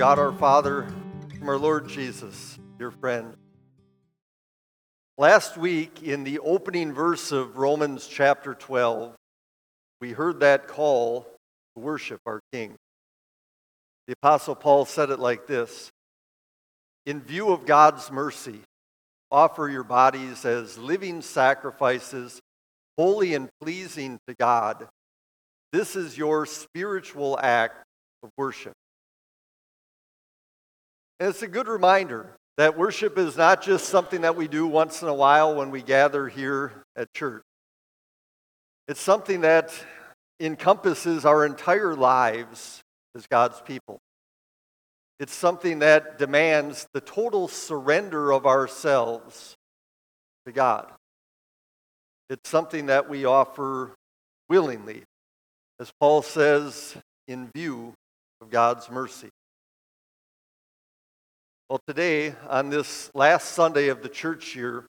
God our Father, from our Lord Jesus, dear friend. Last week, in the opening verse of Romans chapter 12, we heard that call to worship our King. The Apostle Paul said it like this In view of God's mercy, offer your bodies as living sacrifices, holy and pleasing to God. This is your spiritual act of worship. And it's a good reminder that worship is not just something that we do once in a while when we gather here at church. It's something that encompasses our entire lives as God's people. It's something that demands the total surrender of ourselves to God. It's something that we offer willingly, as Paul says, in view of God's mercy. Well, today, on this last Sunday of the church year,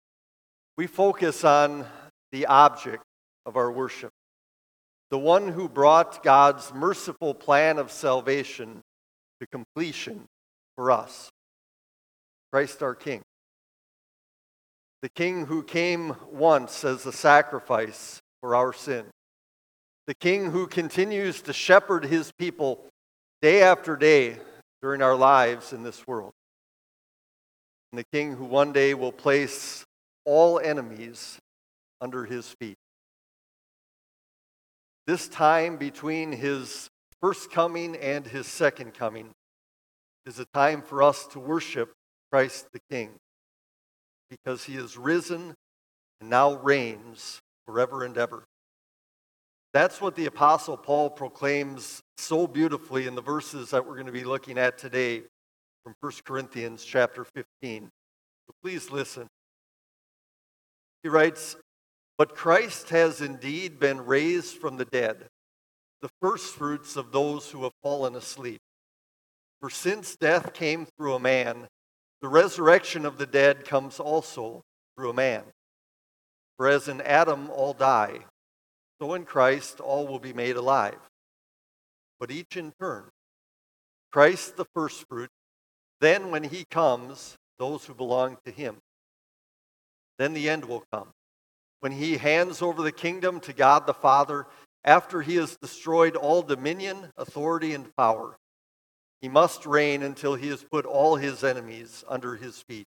we focus on the object of our worship, the one who brought God's merciful plan of salvation to completion for us Christ our King. The King who came once as a sacrifice for our sin. The King who continues to shepherd his people day after day during our lives in this world and the king who one day will place all enemies under his feet. This time between his first coming and his second coming is a time for us to worship Christ the King because he is risen and now reigns forever and ever. That's what the Apostle Paul proclaims so beautifully in the verses that we're going to be looking at today from 1 Corinthians chapter 15. So please listen. He writes, But Christ has indeed been raised from the dead, the firstfruits of those who have fallen asleep. For since death came through a man, the resurrection of the dead comes also through a man. For as in Adam all die, so in Christ all will be made alive, but each in turn. Christ the firstfruits then, when he comes, those who belong to him. Then the end will come. When he hands over the kingdom to God the Father, after he has destroyed all dominion, authority, and power, he must reign until he has put all his enemies under his feet.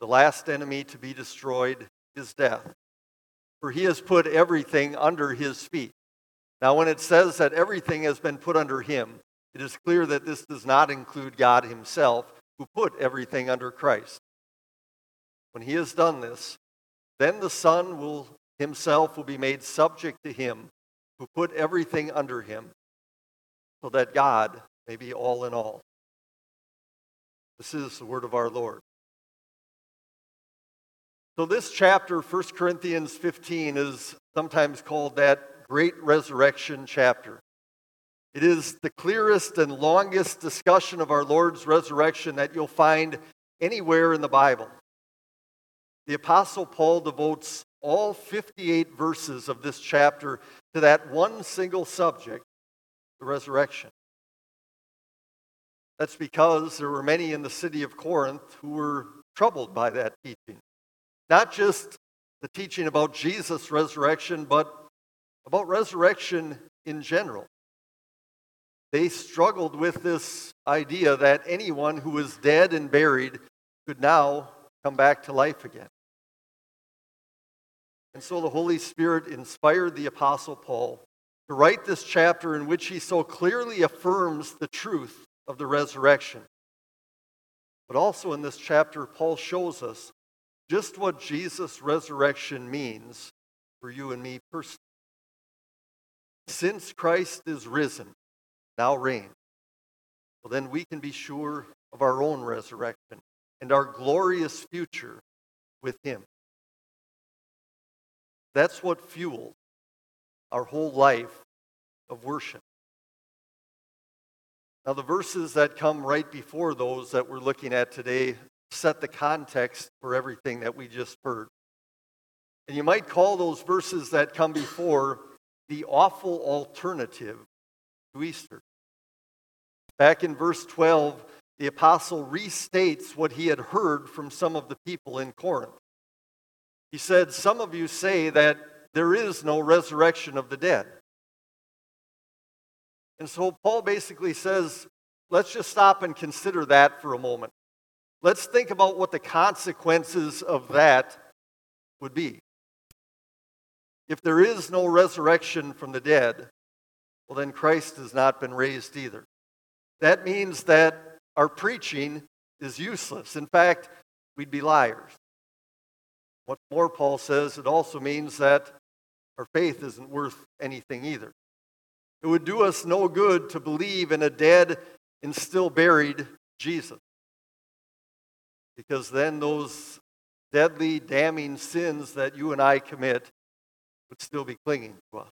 The last enemy to be destroyed is death, for he has put everything under his feet. Now, when it says that everything has been put under him, it is clear that this does not include God Himself, who put everything under Christ. When He has done this, then the Son will Himself will be made subject to Him, who put everything under Him, so that God may be all in all. This is the word of our Lord. So, this chapter, 1 Corinthians 15, is sometimes called that great resurrection chapter. It is the clearest and longest discussion of our Lord's resurrection that you'll find anywhere in the Bible. The Apostle Paul devotes all 58 verses of this chapter to that one single subject, the resurrection. That's because there were many in the city of Corinth who were troubled by that teaching. Not just the teaching about Jesus' resurrection, but about resurrection in general they struggled with this idea that anyone who was dead and buried could now come back to life again. And so the Holy Spirit inspired the Apostle Paul to write this chapter in which he so clearly affirms the truth of the resurrection. But also in this chapter, Paul shows us just what Jesus' resurrection means for you and me personally. Since Christ is risen, now reign. Well, then we can be sure of our own resurrection and our glorious future with Him. That's what fuels our whole life of worship. Now, the verses that come right before those that we're looking at today set the context for everything that we just heard. And you might call those verses that come before the awful alternative to Easter. Back in verse 12, the apostle restates what he had heard from some of the people in Corinth. He said, Some of you say that there is no resurrection of the dead. And so Paul basically says, let's just stop and consider that for a moment. Let's think about what the consequences of that would be. If there is no resurrection from the dead, well, then Christ has not been raised either. That means that our preaching is useless. In fact, we'd be liars. What's more, Paul says, it also means that our faith isn't worth anything either. It would do us no good to believe in a dead and still buried Jesus. Because then those deadly, damning sins that you and I commit would still be clinging to us.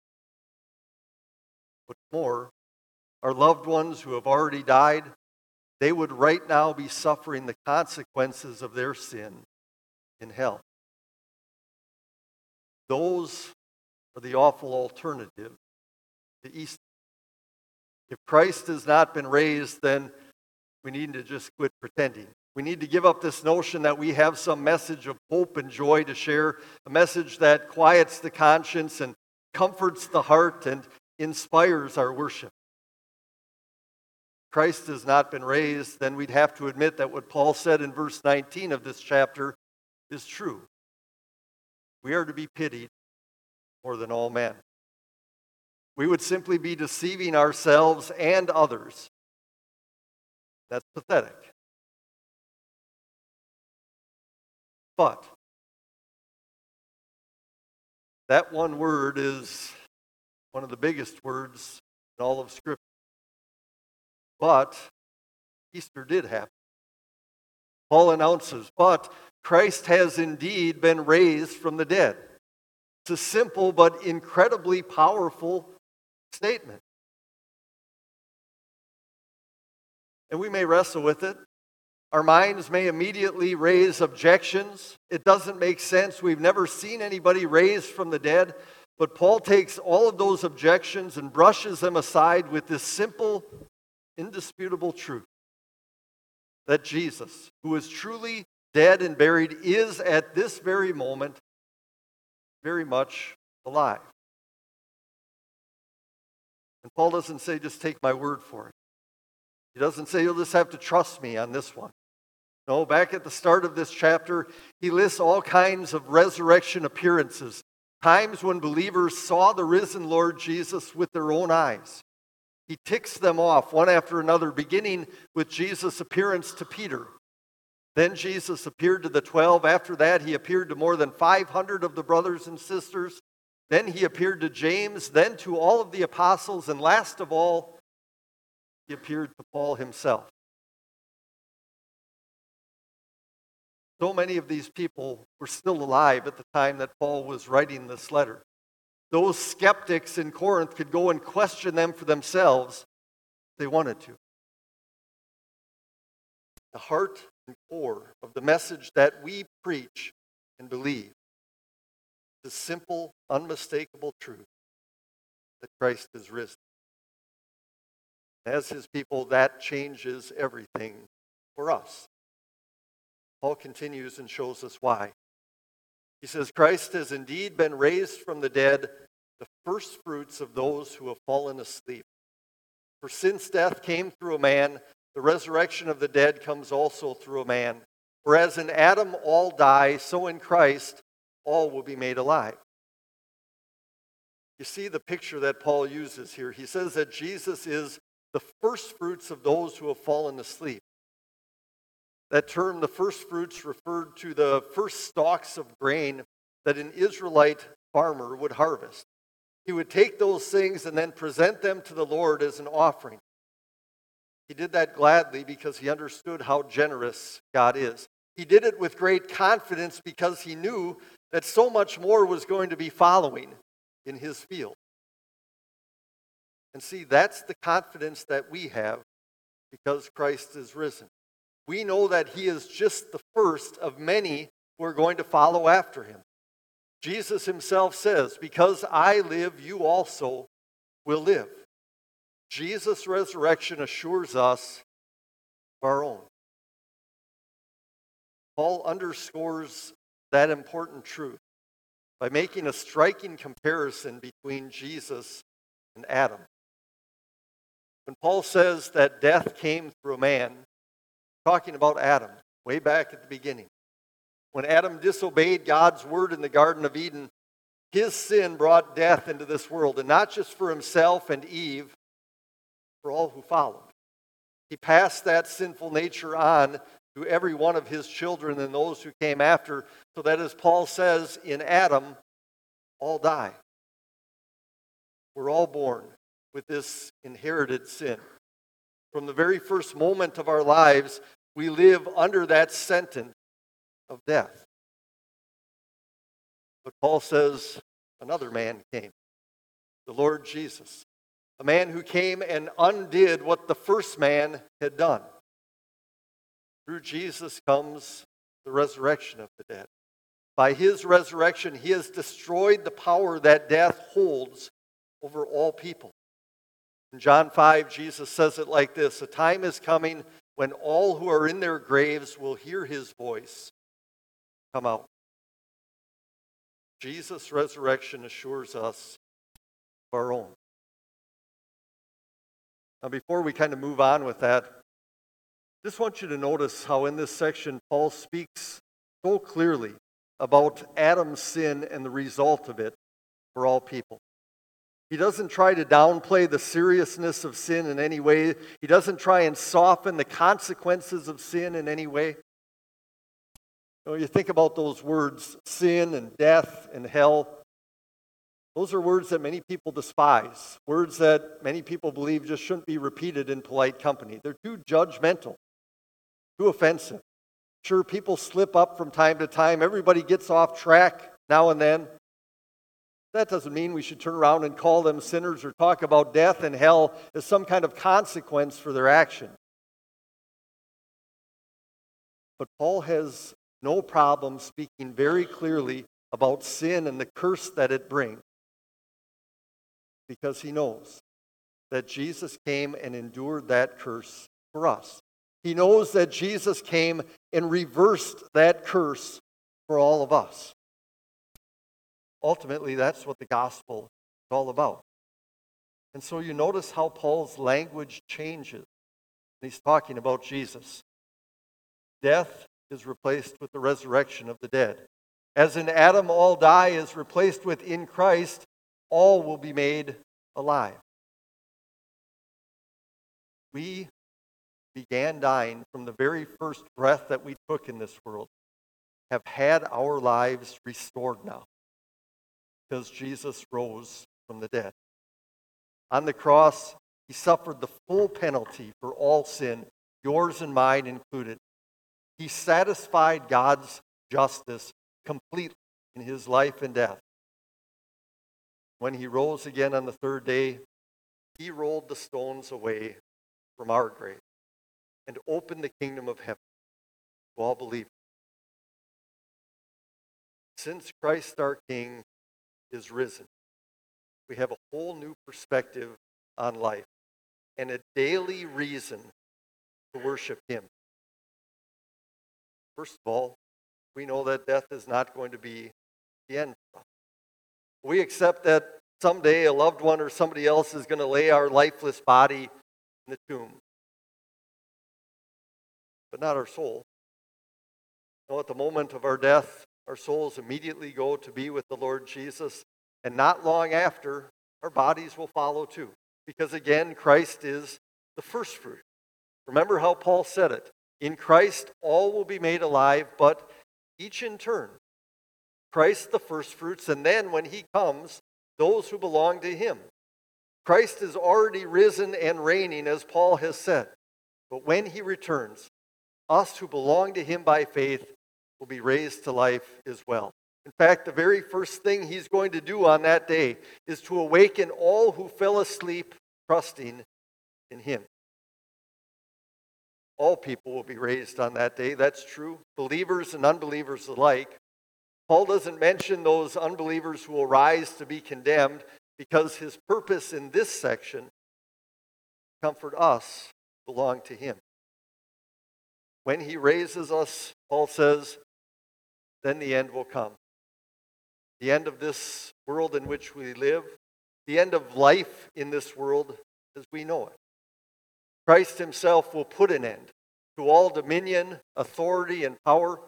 What's more, our loved ones who have already died, they would right now be suffering the consequences of their sin in hell. Those are the awful alternative to Easter. If Christ has not been raised, then we need to just quit pretending. We need to give up this notion that we have some message of hope and joy to share, a message that quiets the conscience and comforts the heart and inspires our worship. Christ has not been raised, then we'd have to admit that what Paul said in verse 19 of this chapter is true. We are to be pitied more than all men. We would simply be deceiving ourselves and others. That's pathetic. But that one word is one of the biggest words in all of Scripture. But Easter did happen. Paul announces, but Christ has indeed been raised from the dead. It's a simple but incredibly powerful statement. And we may wrestle with it. Our minds may immediately raise objections. It doesn't make sense. We've never seen anybody raised from the dead. But Paul takes all of those objections and brushes them aside with this simple, indisputable truth that Jesus, who is truly dead and buried, is at this very moment very much alive. And Paul doesn't say, just take my word for it. He doesn't say, you'll just have to trust me on this one. No, back at the start of this chapter, he lists all kinds of resurrection appearances, times when believers saw the risen Lord Jesus with their own eyes. He ticks them off one after another, beginning with Jesus' appearance to Peter. Then Jesus appeared to the twelve. After that, he appeared to more than 500 of the brothers and sisters. Then he appeared to James, then to all of the apostles, and last of all, he appeared to Paul himself. So many of these people were still alive at the time that Paul was writing this letter. Those skeptics in Corinth could go and question them for themselves if they wanted to. The heart and core of the message that we preach and believe the simple, unmistakable truth that Christ is risen. As his people, that changes everything for us. Paul continues and shows us why. He says, Christ has indeed been raised from the dead, the first fruits of those who have fallen asleep. For since death came through a man, the resurrection of the dead comes also through a man. For as in Adam all die, so in Christ all will be made alive. You see the picture that Paul uses here. He says that Jesus is the first fruits of those who have fallen asleep. That term, the first fruits, referred to the first stalks of grain that an Israelite farmer would harvest. He would take those things and then present them to the Lord as an offering. He did that gladly because he understood how generous God is. He did it with great confidence because he knew that so much more was going to be following in his field. And see, that's the confidence that we have because Christ is risen. We know that he is just the first of many who are going to follow after him. Jesus himself says, Because I live, you also will live. Jesus' resurrection assures us of our own. Paul underscores that important truth by making a striking comparison between Jesus and Adam. When Paul says that death came through a man, talking about Adam, way back at the beginning. When Adam disobeyed God's word in the Garden of Eden, his sin brought death into this world, and not just for himself and Eve, for all who followed. He passed that sinful nature on to every one of his children and those who came after, so that as Paul says, in Adam, all die. We're all born with this inherited sin. From the very first moment of our lives, we live under that sentence of death. But Paul says another man came, the Lord Jesus, a man who came and undid what the first man had done. Through Jesus comes the resurrection of the dead. By his resurrection, he has destroyed the power that death holds over all people. In John 5, Jesus says it like this A time is coming when all who are in their graves will hear his voice come out. Jesus' resurrection assures us of our own. Now, before we kind of move on with that, just want you to notice how in this section Paul speaks so clearly about Adam's sin and the result of it for all people. He doesn't try to downplay the seriousness of sin in any way. He doesn't try and soften the consequences of sin in any way. You, know, you think about those words, sin and death and hell. Those are words that many people despise, words that many people believe just shouldn't be repeated in polite company. They're too judgmental, too offensive. Sure, people slip up from time to time. Everybody gets off track now and then. That doesn't mean we should turn around and call them sinners or talk about death and hell as some kind of consequence for their action. But Paul has no problem speaking very clearly about sin and the curse that it brings because he knows that Jesus came and endured that curse for us. He knows that Jesus came and reversed that curse for all of us. Ultimately, that's what the gospel is all about. And so you notice how Paul's language changes. He's talking about Jesus. Death is replaced with the resurrection of the dead. As in Adam, all die is replaced with in Christ, all will be made alive. We began dying from the very first breath that we took in this world, have had our lives restored now because Jesus rose from the dead. On the cross, he suffered the full penalty for all sin, yours and mine included. He satisfied God's justice completely in his life and death. When he rose again on the third day, he rolled the stones away from our grave and opened the kingdom of heaven to all believers. Since Christ our King is risen. We have a whole new perspective on life and a daily reason to worship Him. First of all, we know that death is not going to be the end. We accept that someday a loved one or somebody else is going to lay our lifeless body in the tomb, but not our soul. No, at the moment of our death, our souls immediately go to be with the Lord Jesus, and not long after, our bodies will follow too. Because again, Christ is the first fruit. Remember how Paul said it In Christ, all will be made alive, but each in turn. Christ the first fruits, and then when he comes, those who belong to him. Christ is already risen and reigning, as Paul has said. But when he returns, us who belong to him by faith will be raised to life as well. In fact, the very first thing he's going to do on that day is to awaken all who fell asleep trusting in him. All people will be raised on that day. That's true, believers and unbelievers alike. Paul doesn't mention those unbelievers who will rise to be condemned because his purpose in this section comfort us belong to him. When he raises us, Paul says, then the end will come. The end of this world in which we live, the end of life in this world as we know it. Christ himself will put an end to all dominion, authority, and power.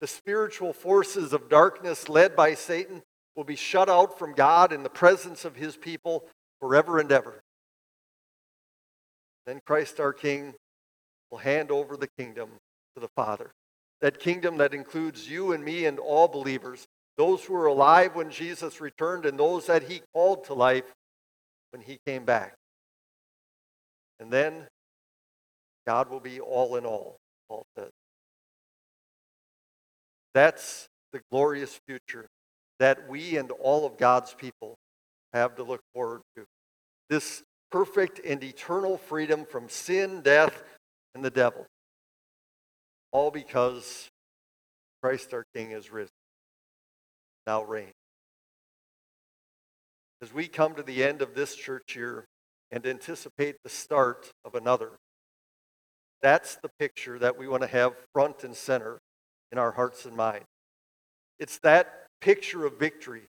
The spiritual forces of darkness led by Satan will be shut out from God in the presence of his people forever and ever. Then Christ our King will hand over the kingdom to the Father. That kingdom that includes you and me and all believers, those who were alive when Jesus returned and those that he called to life when he came back. And then God will be all in all, Paul says. That's the glorious future that we and all of God's people have to look forward to. This perfect and eternal freedom from sin, death, and the devil. All because Christ our King is risen, now reigns. As we come to the end of this church year and anticipate the start of another, that's the picture that we want to have front and center in our hearts and minds. It's that picture of victory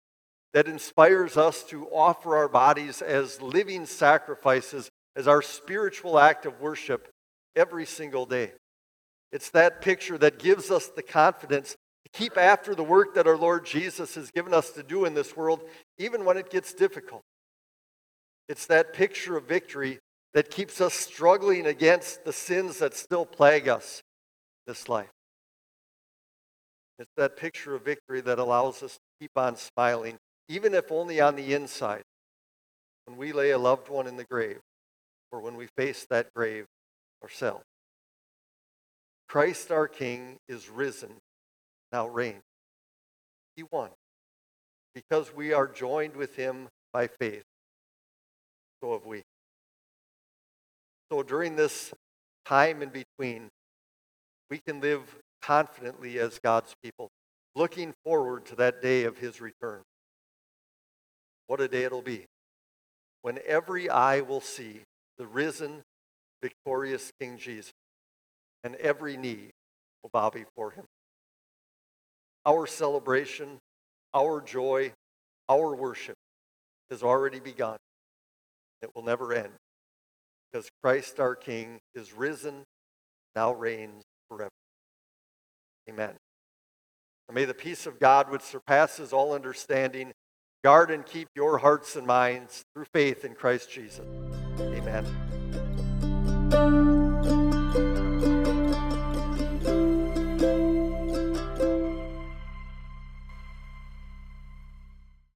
that inspires us to offer our bodies as living sacrifices, as our spiritual act of worship every single day. It's that picture that gives us the confidence to keep after the work that our Lord Jesus has given us to do in this world, even when it gets difficult. It's that picture of victory that keeps us struggling against the sins that still plague us this life. It's that picture of victory that allows us to keep on smiling, even if only on the inside, when we lay a loved one in the grave or when we face that grave ourselves. Christ our King is risen, now reigns. He won. Because we are joined with him by faith, so have we. So during this time in between, we can live confidently as God's people, looking forward to that day of his return. What a day it'll be when every eye will see the risen, victorious King Jesus, and every knee will bow before him. Our celebration, our joy, our worship has already begun. It will never end because Christ our King is risen, now reigns forever. Amen. And may the peace of God, which surpasses all understanding, guard and keep your hearts and minds through faith in Christ Jesus. Amen.